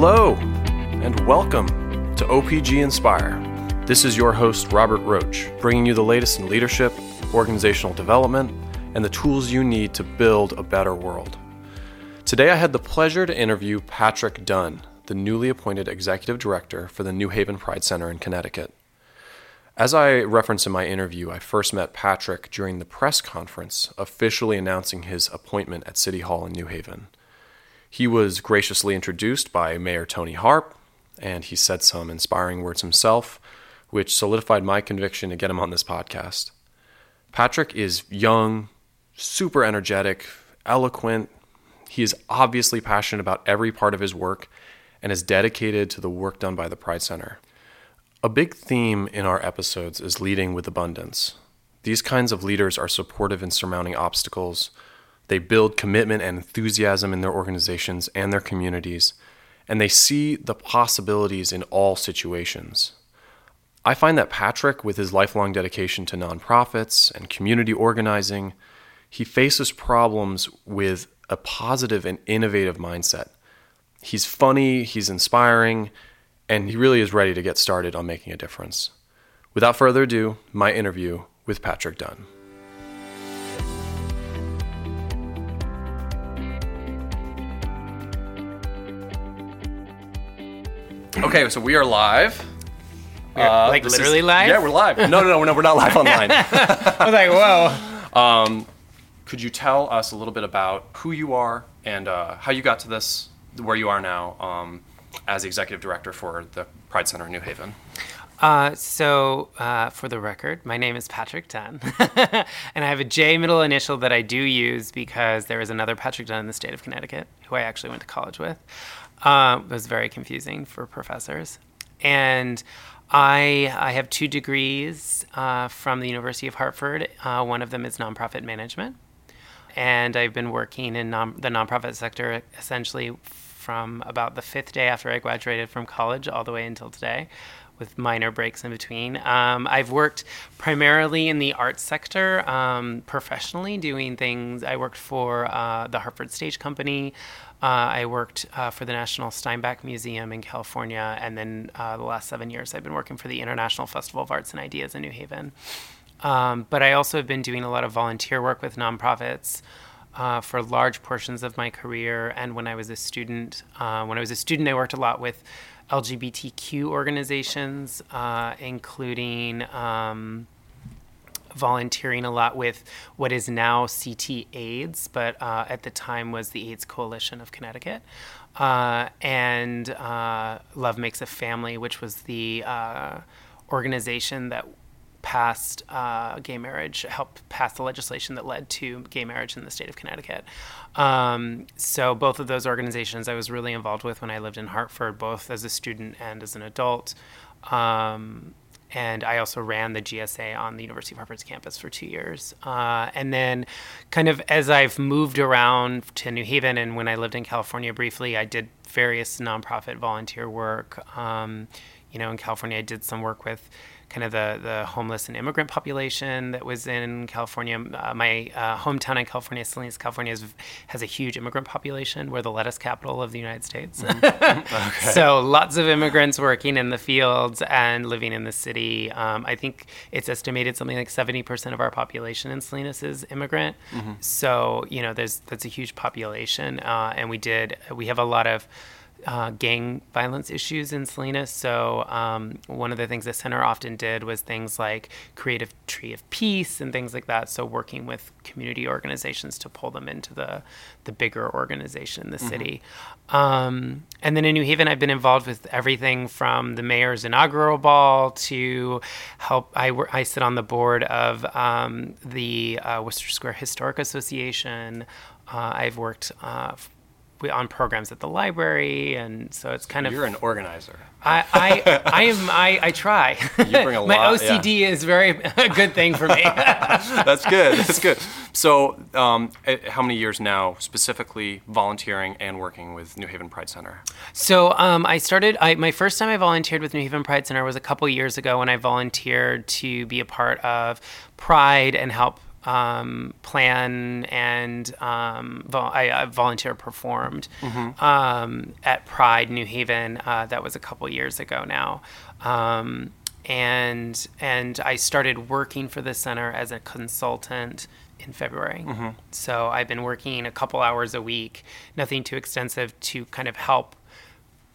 Hello, and welcome to OPG Inspire. This is your host, Robert Roach, bringing you the latest in leadership, organizational development, and the tools you need to build a better world. Today, I had the pleasure to interview Patrick Dunn, the newly appointed executive director for the New Haven Pride Center in Connecticut. As I referenced in my interview, I first met Patrick during the press conference officially announcing his appointment at City Hall in New Haven. He was graciously introduced by Mayor Toni Harp, and he said some inspiring words himself, which solidified my conviction to get him on this podcast. Patrick is young, super energetic, eloquent. He is obviously passionate about every part of his work and is dedicated to the work done by the Pride Center. A big theme in our episodes is leading with abundance. These kinds of leaders are supportive in surmounting obstacles they build commitment and enthusiasm in their organizations and their communities, and they see the possibilities in all situations. I find that Patrick, with his lifelong dedication to nonprofits and community organizing, he faces problems with a positive and innovative mindset. He's funny, he's inspiring, and he really is ready to get started on making a difference. Without further ado, my interview with Patrick Dunn. Okay, so we are live. Uh, like literally is, live? Yeah, we're live. No, no, no, no, we're not live online. I was like, whoa. Um, could you tell us a little bit about who you are and uh, how you got to this, where you are now, um, as the executive director for the Pride Center in New Haven? Uh, so, uh, for the record, my name is Patrick Dunn, and I have a J middle initial that I do use because there is another Patrick Dunn in the state of Connecticut who I actually went to college with. Uh, it was very confusing for professors. And I, I have two degrees uh, from the University of Hartford. Uh, one of them is nonprofit management. And I've been working in non- the nonprofit sector essentially from about the fifth day after I graduated from college all the way until today, with minor breaks in between. Um, I've worked primarily in the arts sector um, professionally, doing things. I worked for uh, the Hartford Stage Company. Uh, I worked uh, for the National Steinbeck Museum in California, and then uh, the last seven years I've been working for the International Festival of Arts and Ideas in New Haven. Um, but I also have been doing a lot of volunteer work with nonprofits. Uh, for large portions of my career, and when I was a student, uh, when I was a student, I worked a lot with LGBTQ organizations, uh, including um, volunteering a lot with what is now CT AIDS, but uh, at the time was the AIDS Coalition of Connecticut. Uh, and uh, Love Makes a Family, which was the uh, organization that passed uh, gay marriage, helped pass the legislation that led to gay marriage in the state of Connecticut. Um, so both of those organizations I was really involved with when I lived in Hartford, both as a student and as an adult. Um, and I also ran the GSA on the University of Hartford's campus for two years. Uh, and then, kind of as I've moved around to New Haven, and when I lived in California briefly, I did various nonprofit volunteer work. Um, you know, in California, I did some work with kind of the, the homeless and immigrant population that was in California. Uh, my uh, hometown in California, Salinas, California, is, has a huge immigrant population. We're the lettuce capital of the United States. okay. So lots of immigrants working in the fields and living in the city. Um, I think it's estimated something like 70% of our population in Salinas is immigrant. Mm-hmm. So, you know, there's that's a huge population. Uh, and we did, we have a lot of uh, gang violence issues in Salinas. So um, one of the things the center often did was things like creative tree of peace and things like that. So working with community organizations to pull them into the the bigger organization in the mm-hmm. city. Um, and then in New Haven, I've been involved with everything from the mayor's inaugural ball to help. I, I sit on the board of um, the uh, Wooster Square Historic Association. Uh, I've worked uh, on programs at the library, and so it's kind of you're an organizer. I I, I am I, I try. You bring a My lot. OCD yeah. is very a good thing for me. That's good. That's good. So, um, eh, how many years now, specifically volunteering and working with New Haven Pride Center? So, um, I started. I, my first time I volunteered with New Haven Pride Center was a couple years ago when I volunteered to be a part of Pride and help um, plan and um, vol- I, I volunteer performed um, at Pride New Haven. Uh, that was a couple years ago now. Um, and and I started working for the center as a consultant in February. So I've been working a couple hours a week, nothing too extensive, to kind of help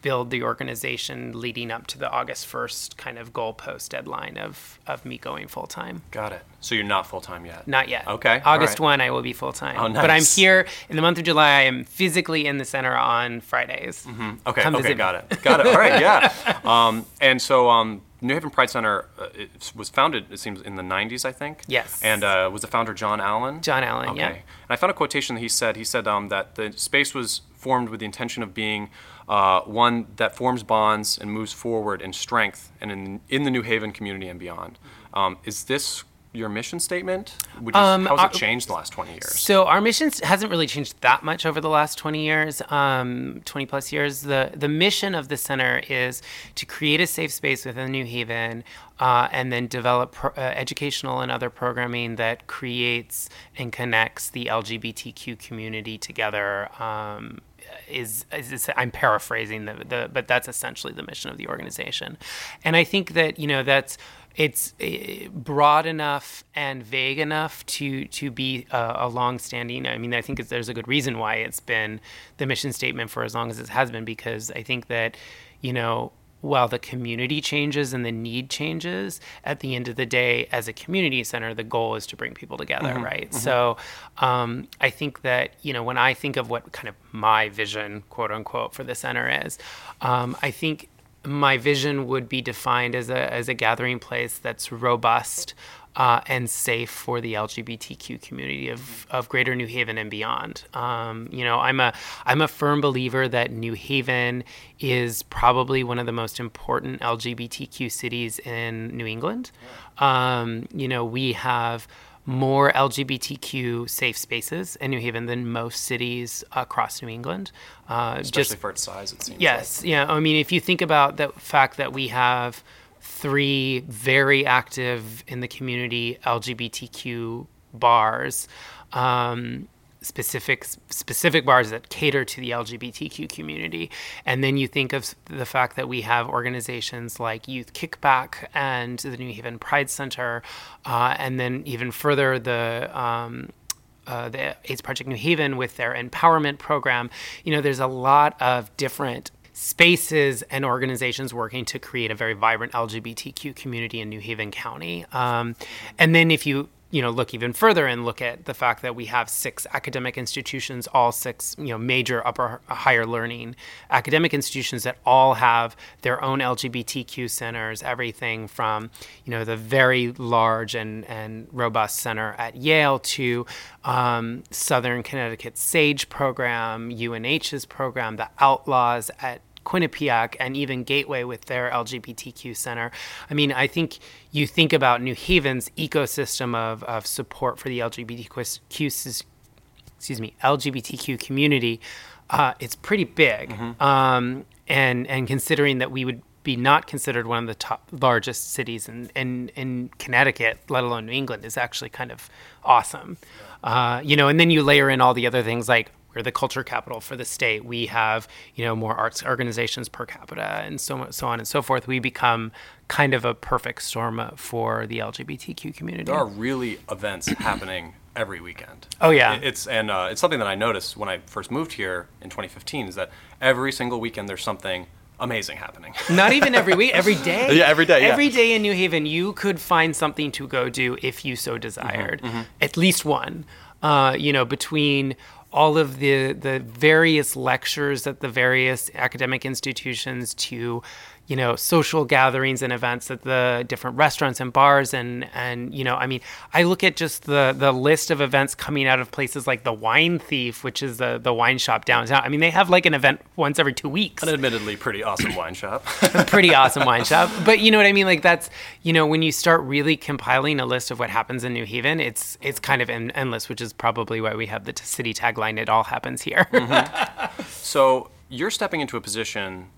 build the organization leading up to the August 1st kind of goalpost deadline of, of me going full time. Got it. So you're not full time yet. Not yet. Okay, August right. 1, I will be full time. Oh, nice. But I'm here in the month of July. I am physically in the center on Fridays. Okay. Come okay. Got it. Got it. All right. Yeah. Um, and so um, New Haven Pride Center uh, it was founded. It seems in the '90s, I think. Yes. And uh, was the founder John Allen? John Allen, Okay. yeah. And I found a quotation that he said. He said um, that the space was formed with the intention of being uh, one that forms bonds and moves forward in strength and in in the New Haven community and beyond. Um, is this your mission statement? Would you, Um, how has uh, it changed the last 20 years? So our mission hasn't really changed that much over the last 20 years, um, 20 plus years. The the mission of the center is to create a safe space within New Haven, uh, and then develop pro- uh, educational and other programming that creates and connects the LGBTQ community together. Um, is, is I'm paraphrasing the, the but that's essentially the mission of the organization, and I think that you know that's it's eh, broad enough and vague enough to to be a, a long-standing. I mean, I think there's a good reason why it's been the mission statement for as long as it has been because I think that you know while the community changes and the need changes, at the end of the day, as a community center, the goal is to bring people together, right? So um, I think that, you know, when I think of what kind of my vision, quote unquote, for the center is, um, I think my vision would be defined as a, as a gathering place that's robust uh, and safe for the LGBTQ community of, of Greater New Haven and beyond. Um, you know, I'm a I'm a firm believer that New Haven is probably one of the most important LGBTQ cities in New England. Um, you know, we have more LGBTQ safe spaces in New Haven than most cities across New England. Uh, Especially just for its size, it seems. Yes, yeah. I mean, if you think about the fact that we have three very active in the community LGBTQ bars, um, specific specific bars that cater to the LGBTQ community, and then you think of the fact that we have organizations like Youth Kickback and the New Haven Pride Center, uh, and then even further the um, uh, the AIDS Project New Haven with their empowerment program. You know, there's a lot of different spaces and organizations working to create a very vibrant LGBTQ community in New Haven County. Um, and then if you you know look even further and look at the fact that we have six academic institutions all six you know major upper higher learning academic institutions that all have their own lgbtq centers everything from you know the very large and and robust center at yale to um, southern connecticut sage program unh's program the outlaws at Quinnipiac and even Gateway with their LGBTQ center. I mean, I think you think about New Haven's ecosystem of, of support for the LGBTQ, excuse me, LGBTQ community. Uh, it's pretty big, um, and and considering that we would be not considered one of the top largest cities in, in, in Connecticut, let alone New England, is actually kind of awesome. Uh, you know, and then you layer in all the other things like we're the culture capital for the state. We have, you know, more arts organizations per capita and so, so on and so forth. We become kind of a perfect storm for the LGBTQ community. There are really events happening every weekend. Oh, yeah. It's and uh, it's something that I noticed when I first moved here in 2015 is that every single weekend there's something amazing happening. Not even every week, every day. Yeah, every day, yeah. Every day in New Haven, you could find something to go do if you so desired. Mm-hmm, At least one. Uh, you know, between all of the the various lectures at the various academic institutions to you know social gatherings and events at the different restaurants and bars and and you know i mean i look at just the the list of events coming out of places like the wine thief which is the the wine shop downtown i mean they have like an event once every two weeks An admittedly pretty awesome wine shop. pretty awesome wine shop. But you know what I mean? Like that's you know when you start really compiling a list of what happens in New Haven, it's it's kind of en- endless, which is probably why we have the t- city tagline "It all happens here." Mm-hmm. so you're stepping into a position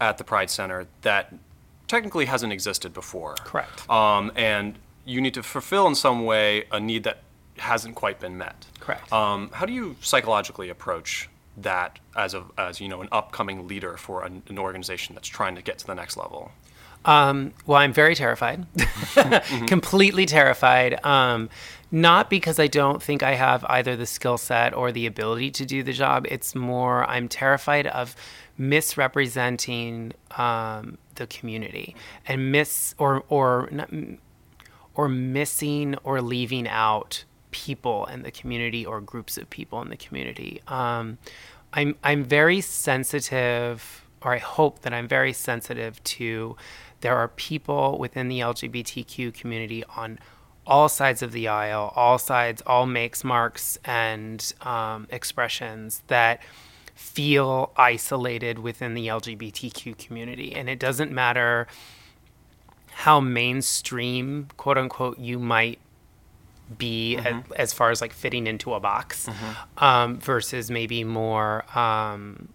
at the Pride Center that technically hasn't existed before. Correct. Um, and you need to fulfill in some way a need that hasn't quite been met. Correct. Um, how do you psychologically approach that as a as you know an upcoming leader for an, an organization that's trying to get to the next level? Um, well, I'm very terrified, completely terrified. Um, not because I don't think I have either the skill set or the ability to do the job. It's more I'm terrified of misrepresenting um, the community and miss or or or missing or leaving out people in the community or groups of people in the community. Um, I'm I'm very sensitive, or I hope that I'm very sensitive to. There are people within the LGBTQ community on all sides of the aisle, all sides, all makes, marks, and um, expressions that feel isolated within the LGBTQ community. And it doesn't matter how mainstream, quote unquote, you might be mm-hmm. as, as, far as like fitting into a box mm-hmm. um, versus maybe more um,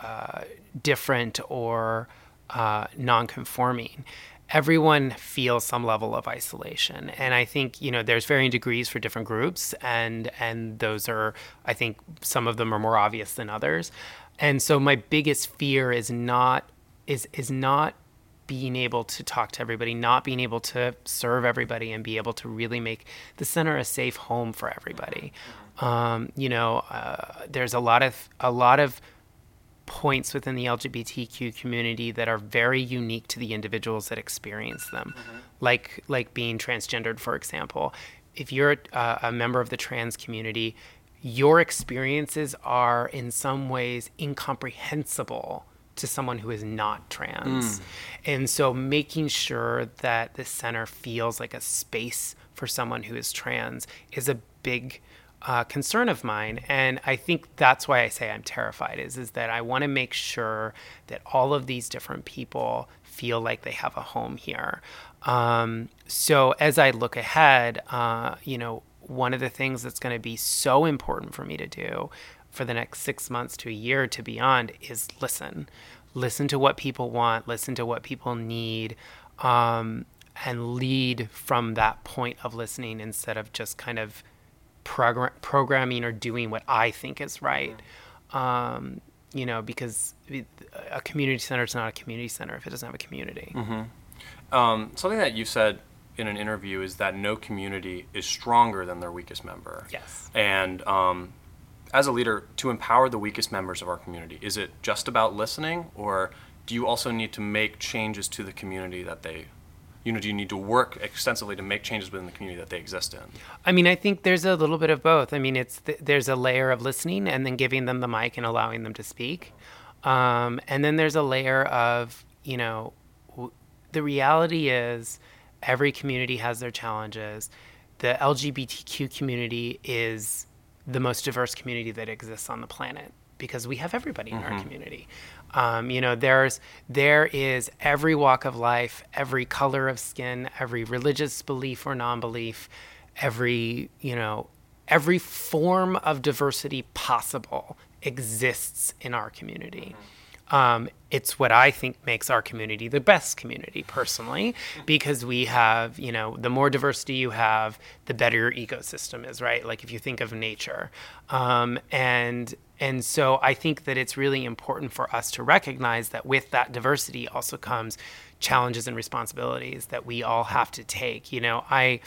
uh, different or uh, non-conforming everyone feels some level of isolation. And i think you know there's varying degrees for different groups and and those are i think some of them are more obvious than others. And so my biggest fear is not is is not being able to talk to everybody, not being able to serve everybody, and be able to really make the center a safe home for everybody. Um, you know, uh, there's a lot of a lot of points within the LGBTQ community that are very unique to the individuals that experience them, mm-hmm. like like being transgendered, for example. If you're uh, a member of the trans community, your experiences are in some ways incomprehensible to someone who is not trans. Mm. And so making sure that the center feels like a space for someone who is trans is a big uh, concern of mine. And I think that's why I say I'm terrified is, is that I want to make sure that all of these different people feel like they have a home here. Um, so as I look ahead, uh, you know, one of the things that's going to be so important for me to do for the next six months to a year to beyond is listen. Listen to what people want, listen to what people need, um, and lead from that point of listening instead of just kind of progr- programming or doing what I think is right. Um, you know, because a community center is not a community center if it doesn't have a community. Mm-hmm. Um, something that you said in an interview is that no community is stronger than their weakest member. Yes. And um, as a leader, to empower the weakest members of our community, is it just about listening, or do you also need to make changes to the community that they you know, do you need to work extensively to make changes within the community that they exist in? I mean, I think there's a little bit of both. I mean, it's th- there's a layer of listening and then giving them the mic and allowing them to speak, um, and then there's a layer of you know, w- the reality is every community has their challenges. The LGBTQ community is the most diverse community that exists on the planet because we have everybody in mm-hmm. our community. Um, you know, there's there is every walk of life, every color of skin, every religious belief or non-belief, every you know, every form of diversity possible exists in our community. Mm-hmm. Um, it's what I think makes our community the best community personally, because we have, you know, the more diversity you have, the better your ecosystem is, right? Like if you think of nature. Um, and and so I think that it's really important for us to recognize that with that diversity also comes challenges and responsibilities that we all have to take. You know, I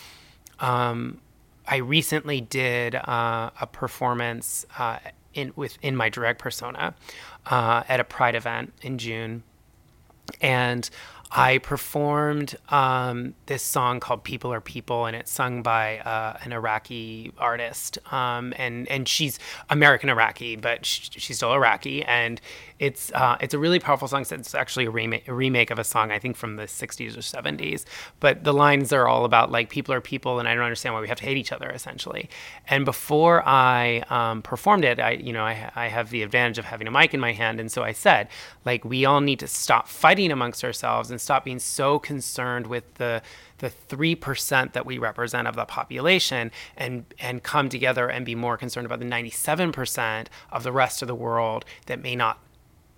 um, I recently did uh, a performance uh, in within my drag persona uh, at a Pride event in June, and I performed um, this song called "People Are People," and it's sung by uh, an Iraqi artist, um, and and she's American Iraqi, but she's still Iraqi, and it's uh, it's a really powerful song. It's actually a remake, a remake of a song I think from the '60s or '70s. But the lines are all about like people are people, and I don't understand why we have to hate each other, essentially. And before I um, performed it, I you know I, I have the advantage of having a mic in my hand, and so I said like we all need to stop fighting amongst ourselves and stop being so concerned with the the 3% that we represent of the population and and come together and be more concerned about the 97% of the rest of the world that may not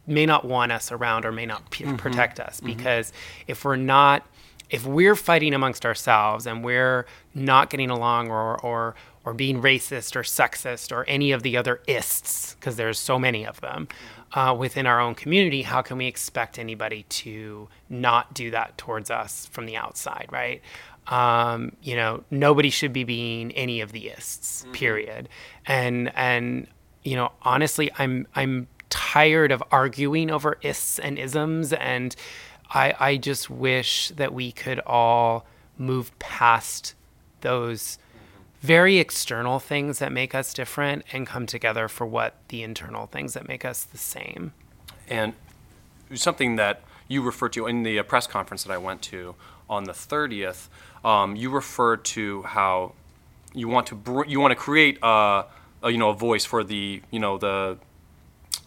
may not want us around or may not p- mm-hmm. protect us mm-hmm. because if we're not if we're fighting amongst ourselves and we're not getting along or or or being racist or sexist or any of the other ists because there's so many of them uh, within our own community how can we expect anybody to not do that towards us from the outside right um, you know nobody should be being any of the ists mm-hmm. period and and you know honestly i'm i'm tired of arguing over ists and isms and I, I just wish that we could all move past those very external things that make us different and come together for what the internal things that make us the same. And something that you referred to in the uh, press conference that I went to on the 30th, um, you referred to how you want to br- you want to create a, a, you know a voice for the you know the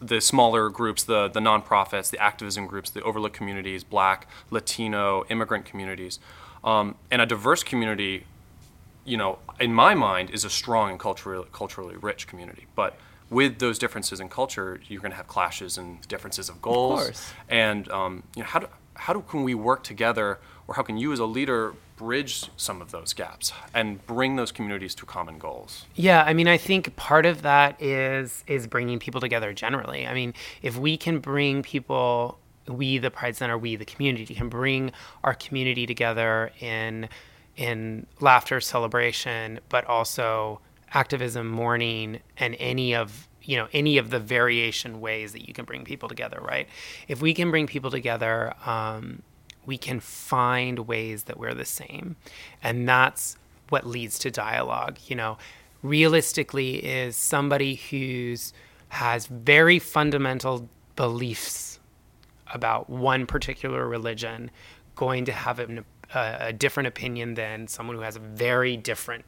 the smaller groups, the the nonprofits, the activism groups, the overlooked communities, Black, Latino, immigrant communities, um, and a diverse community. You know, in my mind, is a strong and culturally culturally rich community. But with those differences in culture, you're going to have clashes and differences of goals. Of and um, you know, how do how do, can we work together, or how can you as a leader bridge some of those gaps and bring those communities to common goals? Yeah, I mean, I think part of that is is bringing people together generally. I mean, if we can bring people, we the Pride Center, we the community can bring our community together in in laughter, celebration, but also activism, mourning, and any of you know any of the variation ways that you can bring people together right if we can bring people together um, we can find ways that we're the same. And that's what leads to dialogue you know. Realistically is somebody who's has very fundamental beliefs about one particular religion going to have a, a different opinion than someone who has very different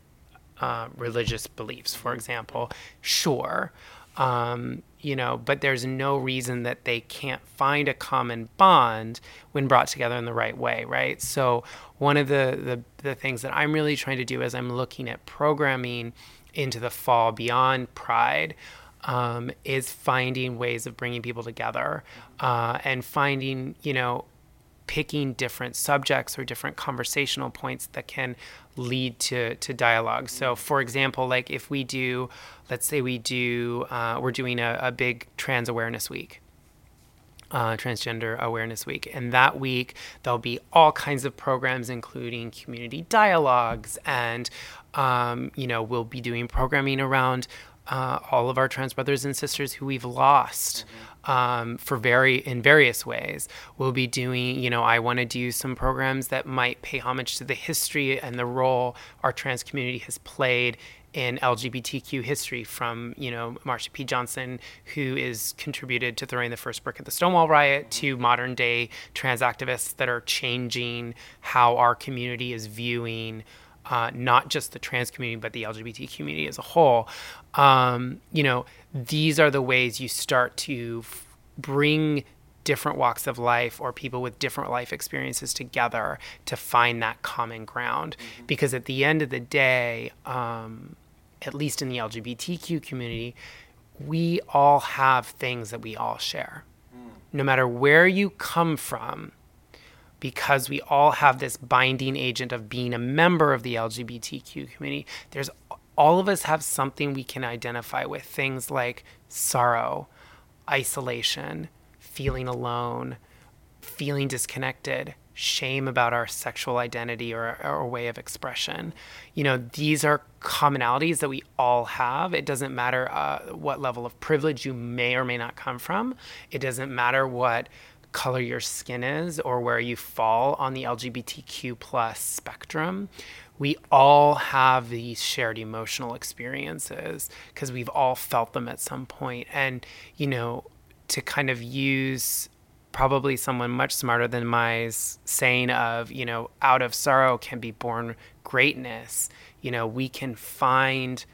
uh, religious beliefs, for example, sure. Um, you know, but there's no reason that they can't find a common bond when brought together in the right way, right? So one of the, the, the things that I'm really trying to do as I'm looking at programming into the fall beyond Pride um, is finding ways of bringing people together uh, and finding, you know, picking different subjects or different conversational points that can lead to to dialogue. So, for example, like if we do, let's say we do, uh, we're doing a, a big trans awareness week. Uh, Transgender Awareness Week. And that week, there'll be all kinds of programs, including community dialogues, and um, you know, we'll be doing programming around uh, all of our trans brothers and sisters who we've lost. Mm-hmm um, for very in various ways. We'll be doing, you know, I want to do some programs that might pay homage to the history and the role our trans community has played in LGBTQ history from, you know, Marsha P. Johnson, who is contributed to throwing the first brick at the Stonewall riot, to modern day trans activists that are changing how our community is viewing uh, not just the trans community, but the LGBT community as a whole. Um, you know, these are the ways you start to f- bring different walks of life or people with different life experiences together to find that common ground. Mm-hmm. Because at the end of the day, um, at least in the LGBTQ community, we all have things that we all share. Mm. No matter where you come from, because we all have this binding agent of being a member of the LGBTQ community, there's all of us have something we can identify with things like sorrow, isolation, feeling alone, feeling disconnected, shame about our sexual identity or our way of expression. You know, these are commonalities that we all have. It doesn't matter uh, what level of privilege you may or may not come from. It doesn't matter what color your skin is or where you fall on the LGBTQ plus spectrum, we all have these shared emotional experiences because we've all felt them at some point. And, you know, to kind of use probably someone much smarter than my saying of, you know, out of sorrow can be born greatness. You know, we can find,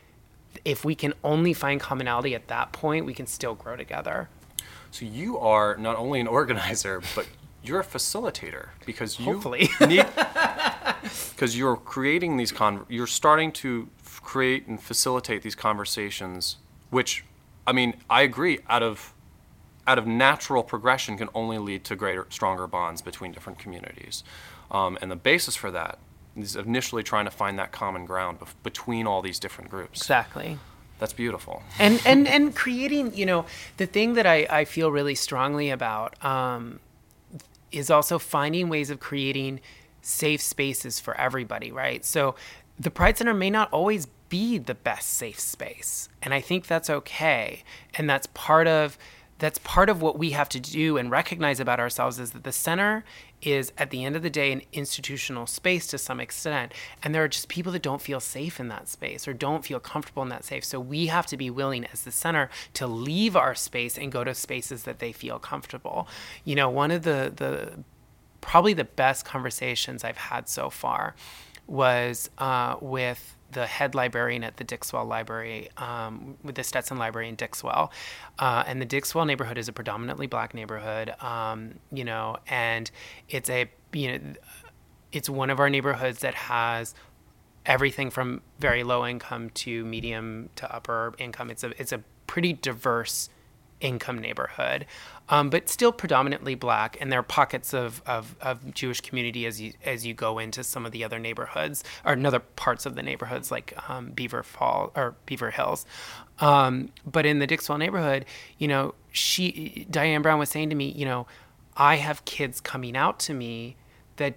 if we can only find commonality at that point, we can still grow together. So you are not only an organizer, but you're a facilitator because you Hopefully. need because you're creating these con you're starting to f- create and facilitate these conversations which I mean I agree out of out of natural progression can only lead to greater stronger bonds between different communities Um, and the basis for that is initially trying to find that common ground bef- between all these different groups. Exactly. That's beautiful. and and and creating you know the thing that i i feel really strongly about um is also finding ways of creating safe spaces for everybody right? So the pride center may not always be the best safe space and i think that's okay. And that's part of that's part of what we have to do and recognize about ourselves is that the center is at the end of the day an institutional space to some extent. And there are just people that don't feel safe in that space or don't feel comfortable in that space so we have to be willing as the center to leave our space and go to spaces that they feel comfortable. You know one of the the probably the best conversations i've had so far was uh, with the head librarian at the Dixwell Library, um, with the Stetson Library in Dixwell. Uh, and the Dixwell neighborhood is a predominantly black neighborhood, um, you know, and it's a, you know, it's one of our neighborhoods that has everything from very low income to medium to upper income. It's a, it's a pretty diverse income neighborhood, um, but still predominantly black. And there are pockets of, of, of, Jewish community as you as you go into some of the other neighborhoods or other parts of the neighborhoods like um, Beaver Fall or Beaver Hills. Um, but in the Dixwell neighborhood, you know, she Diane Brown was saying to me, you know, I have kids coming out to me that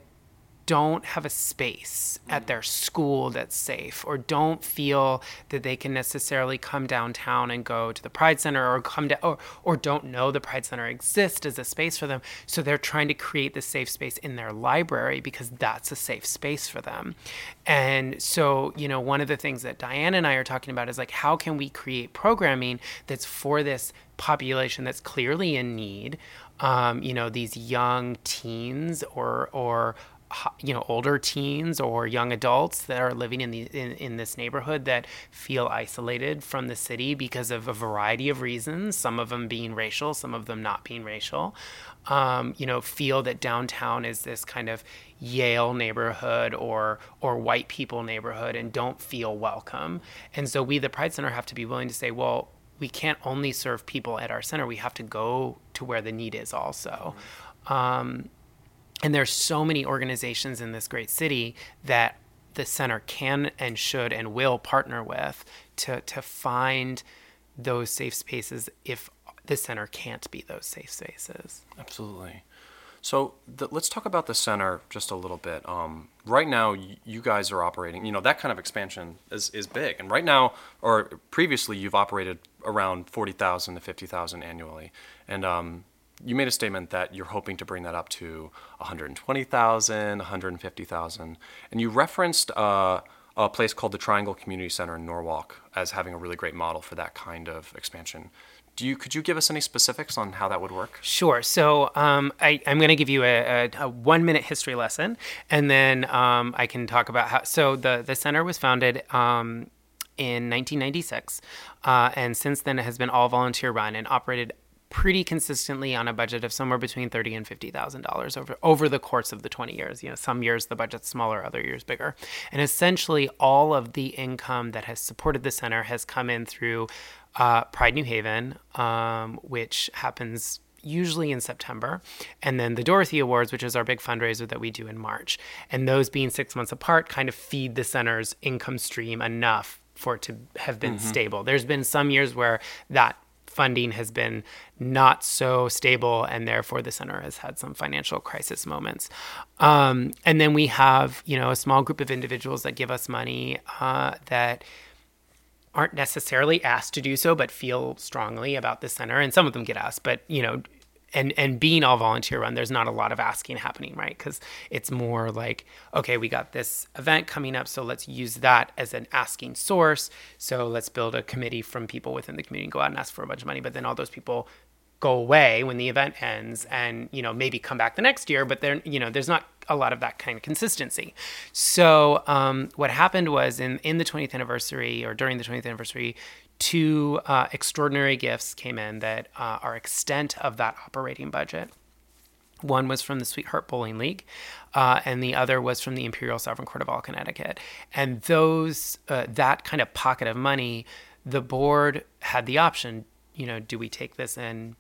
don't have a space at their school that's safe or don't feel that they can necessarily come downtown and go to the pride center or come to or, or don't know the pride center exists as a space for them. So they're trying to create the safe space in their library because that's a safe space for them. And so you know one of the things that diane and i are talking about is like how can we create programming that's for this population that's clearly in need um, you know these young teens or or you know older teens or young adults that are living in the in, in this neighborhood that feel isolated from the city because of a variety of reasons some of them being racial some of them not being racial um, you know feel that downtown is this kind of Yale neighborhood or or white people neighborhood and don't feel welcome. And so we the Pride Center have to be willing to say well we can't only serve people at our center. We have to go to where the need is also. Um, and there's so many organizations in this great city that the center can and should and will partner with to to find those safe spaces if the center can't be those safe spaces. Absolutely. So the, let's talk about the center just a little bit. Um, right now, you guys are operating. You know that kind of expansion is, is big, and right now, or previously, you've operated around forty thousand to fifty thousand annually, and um, you made a statement that you're hoping to bring that up to 120,000, 150,000, and you referenced uh, a place called the Triangle Community Center in Norwalk as having a really great model for that kind of expansion. Do you could you give us any specifics on how that would work? Sure. So um, I, am going to give you a, a, a, one minute history lesson, and then um, I can talk about how. So the the center was founded. Um, in 1996, uh, and since then it has been all volunteer run and operated pretty consistently on a budget of somewhere between thirty and fifty thousand dollars over over the course of the twenty years. You know, some years the budget's smaller, other years bigger, and essentially all of the income that has supported the center has come in through uh, Pride New Haven, um, which happens usually in September, and then the Dorothy Awards, which is our big fundraiser that we do in March. And those being six months apart kind of feed the center's income stream enough for it to have been mm-hmm. stable. There's been some years where that funding has been not so stable, and therefore the center has had some financial crisis moments. Um, and then we have, you know, a small group of individuals that give us money uh, that aren't necessarily asked to do so, but feel strongly about the center. And some of them get asked, but you know, and and being all volunteer run there's not a lot of asking happening right? Because it's more like okay we got this event coming up so let's use that as an asking source. So let's build a committee from people within the community go out and ask for a bunch of money but then all those people go away when the event ends and you know maybe come back the next year but then you know there's not a lot of that kind of consistency. So um, what happened was in in the 20th anniversary or during the 20th anniversary two uh, extraordinary gifts came in that uh, are extent of that operating budget. One was from the Sweetheart Bowling League, uh, and the other was from the Imperial Sovereign Court of All Connecticut. And those, uh, that kind of pocket of money, the board had the option. You know, do we take this and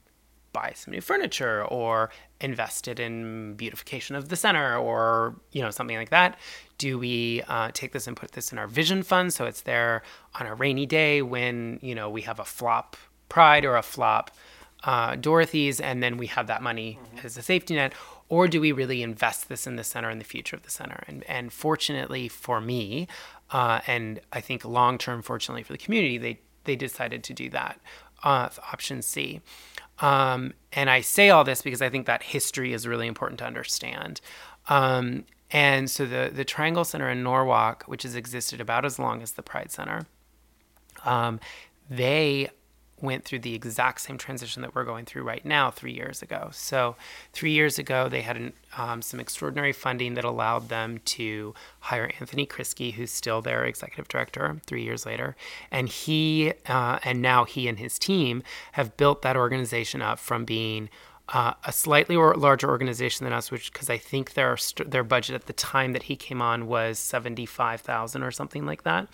buy some new furniture or invested in beautification of the center or you know something like that. Do we uh, take this and put this in our vision fund so it's there on a rainy day when you know we have a flop pride or a flop uh, dorothy's and then we have that money mm-hmm. as a safety net? Or do we really invest this in the center and the future of the center? And, and fortunately for me uh, and i think long term fortunately for the community they they decided to do that uh, option c um, and I say all this because I think that history is really important to understand. Um, and so the, the Triangle Center in Norwalk, which has existed about as long as the Pride Center, um, they went through the exact same transition that we're going through right now three years ago. So, three years ago, they had an, um, some extraordinary funding that allowed them to hire Anthony Kriski, who's still their executive director three years later. And he, uh, and now he and his team have built that organization up from being uh, a slightly larger organization than us, which because I think their their budget at the time that he came on was seventy five thousand or something like that,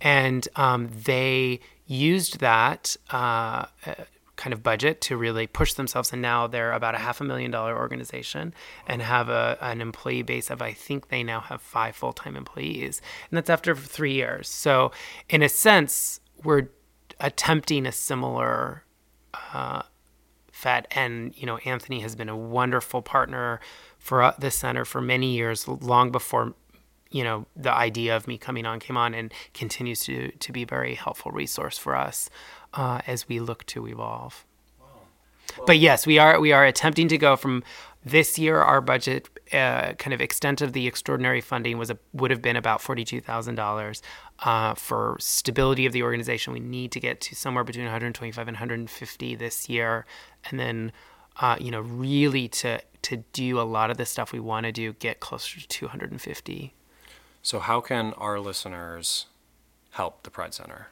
and um, they used that uh, uh, kind of budget to really push themselves. And now they're about a half a million dollar organization and have a, an employee base of, I think they now have five full time employees. And that's after three years. So, in a sense, we're attempting a similar. Uh, and you know Anthony has been a wonderful partner for uh, the center for many years, long before you know the idea of me coming on came on and continues to to be a very helpful resource for us uh, as we look to evolve. Wow. well, but yes we are we are attempting to go from this year our budget uh, kind of extent of the extraordinary funding was a, would have been about $42,000 uh, for stability of the organization. We need to get to somewhere between 125 and 150 this year. And then uh, you know really to to do a lot of the stuff we want to do get closer to 250 so, how can our listeners help the Pride Center?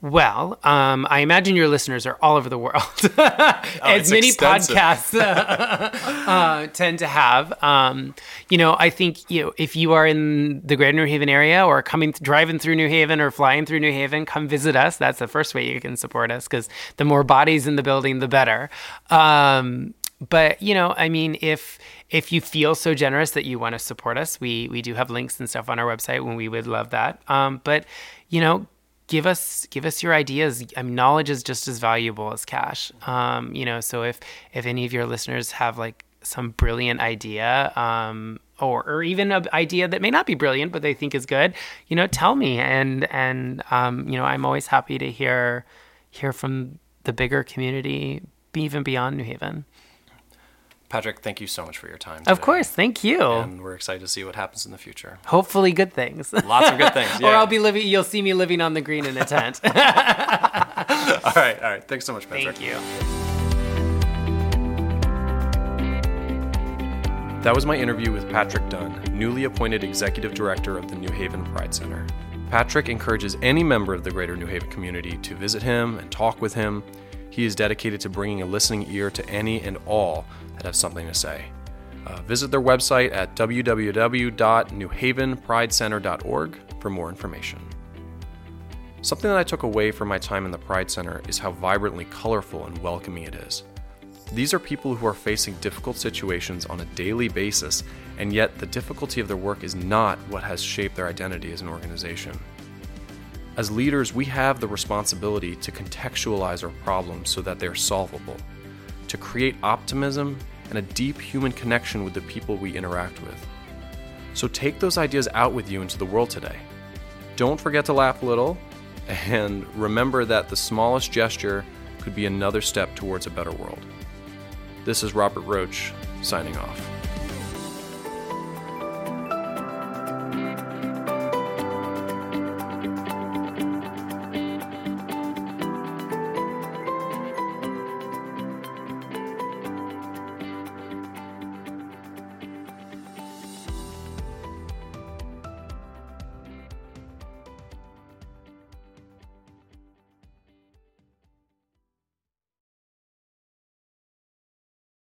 Well, um, I imagine your listeners are all over the world, oh, as many extensive. podcasts uh, uh, tend to have. Um, you know, I think you know if you are in the Greater New Haven area or coming driving through New Haven or flying through New Haven, come visit us. That's the first way you can support us because the more bodies in the building, the better. Um, but you know, I mean, if if you feel so generous that you want to support us, we we do have links and stuff on our website, when we would love that. Um, but you know, give us give us your ideas. I mean, knowledge is just as valuable as cash. Um, you know, so if if any of your listeners have like some brilliant idea, um, or or even an idea that may not be brilliant but they think is good, you know, tell me. And and um, you know, I'm always happy to hear hear from the bigger community, even beyond New Haven. Patrick, thank you so much for your time. Today. Of course, thank you. And we're excited to see what happens in the future. Hopefully, good things. Lots of good things. Yeah. or I'll be living. You'll see me living on the green in a tent. all right, all right. Thanks so much, Patrick. Thank you. That was my interview with Patrick Dunn, newly appointed executive director of the New Haven Pride Center. Patrick encourages any member of the greater New Haven community to visit him and talk with him. He is dedicated to bringing a listening ear to any and all that have something to say. Uh, visit their website at www.newhavenpridecenter.org for more information. Something that I took away from my time in the Pride Center is how vibrantly colorful and welcoming it is. These are people who are facing difficult situations on a daily basis, and yet the difficulty of their work is not what has shaped their identity as an organization. As leaders, we have the responsibility to contextualize our problems so that they are solvable to create optimism and a deep human connection with the people we interact with. So take those ideas out with you into the world today. Don't forget to laugh a little, and remember that the smallest gesture could be another step towards a better world. This is Robert Roach, signing off.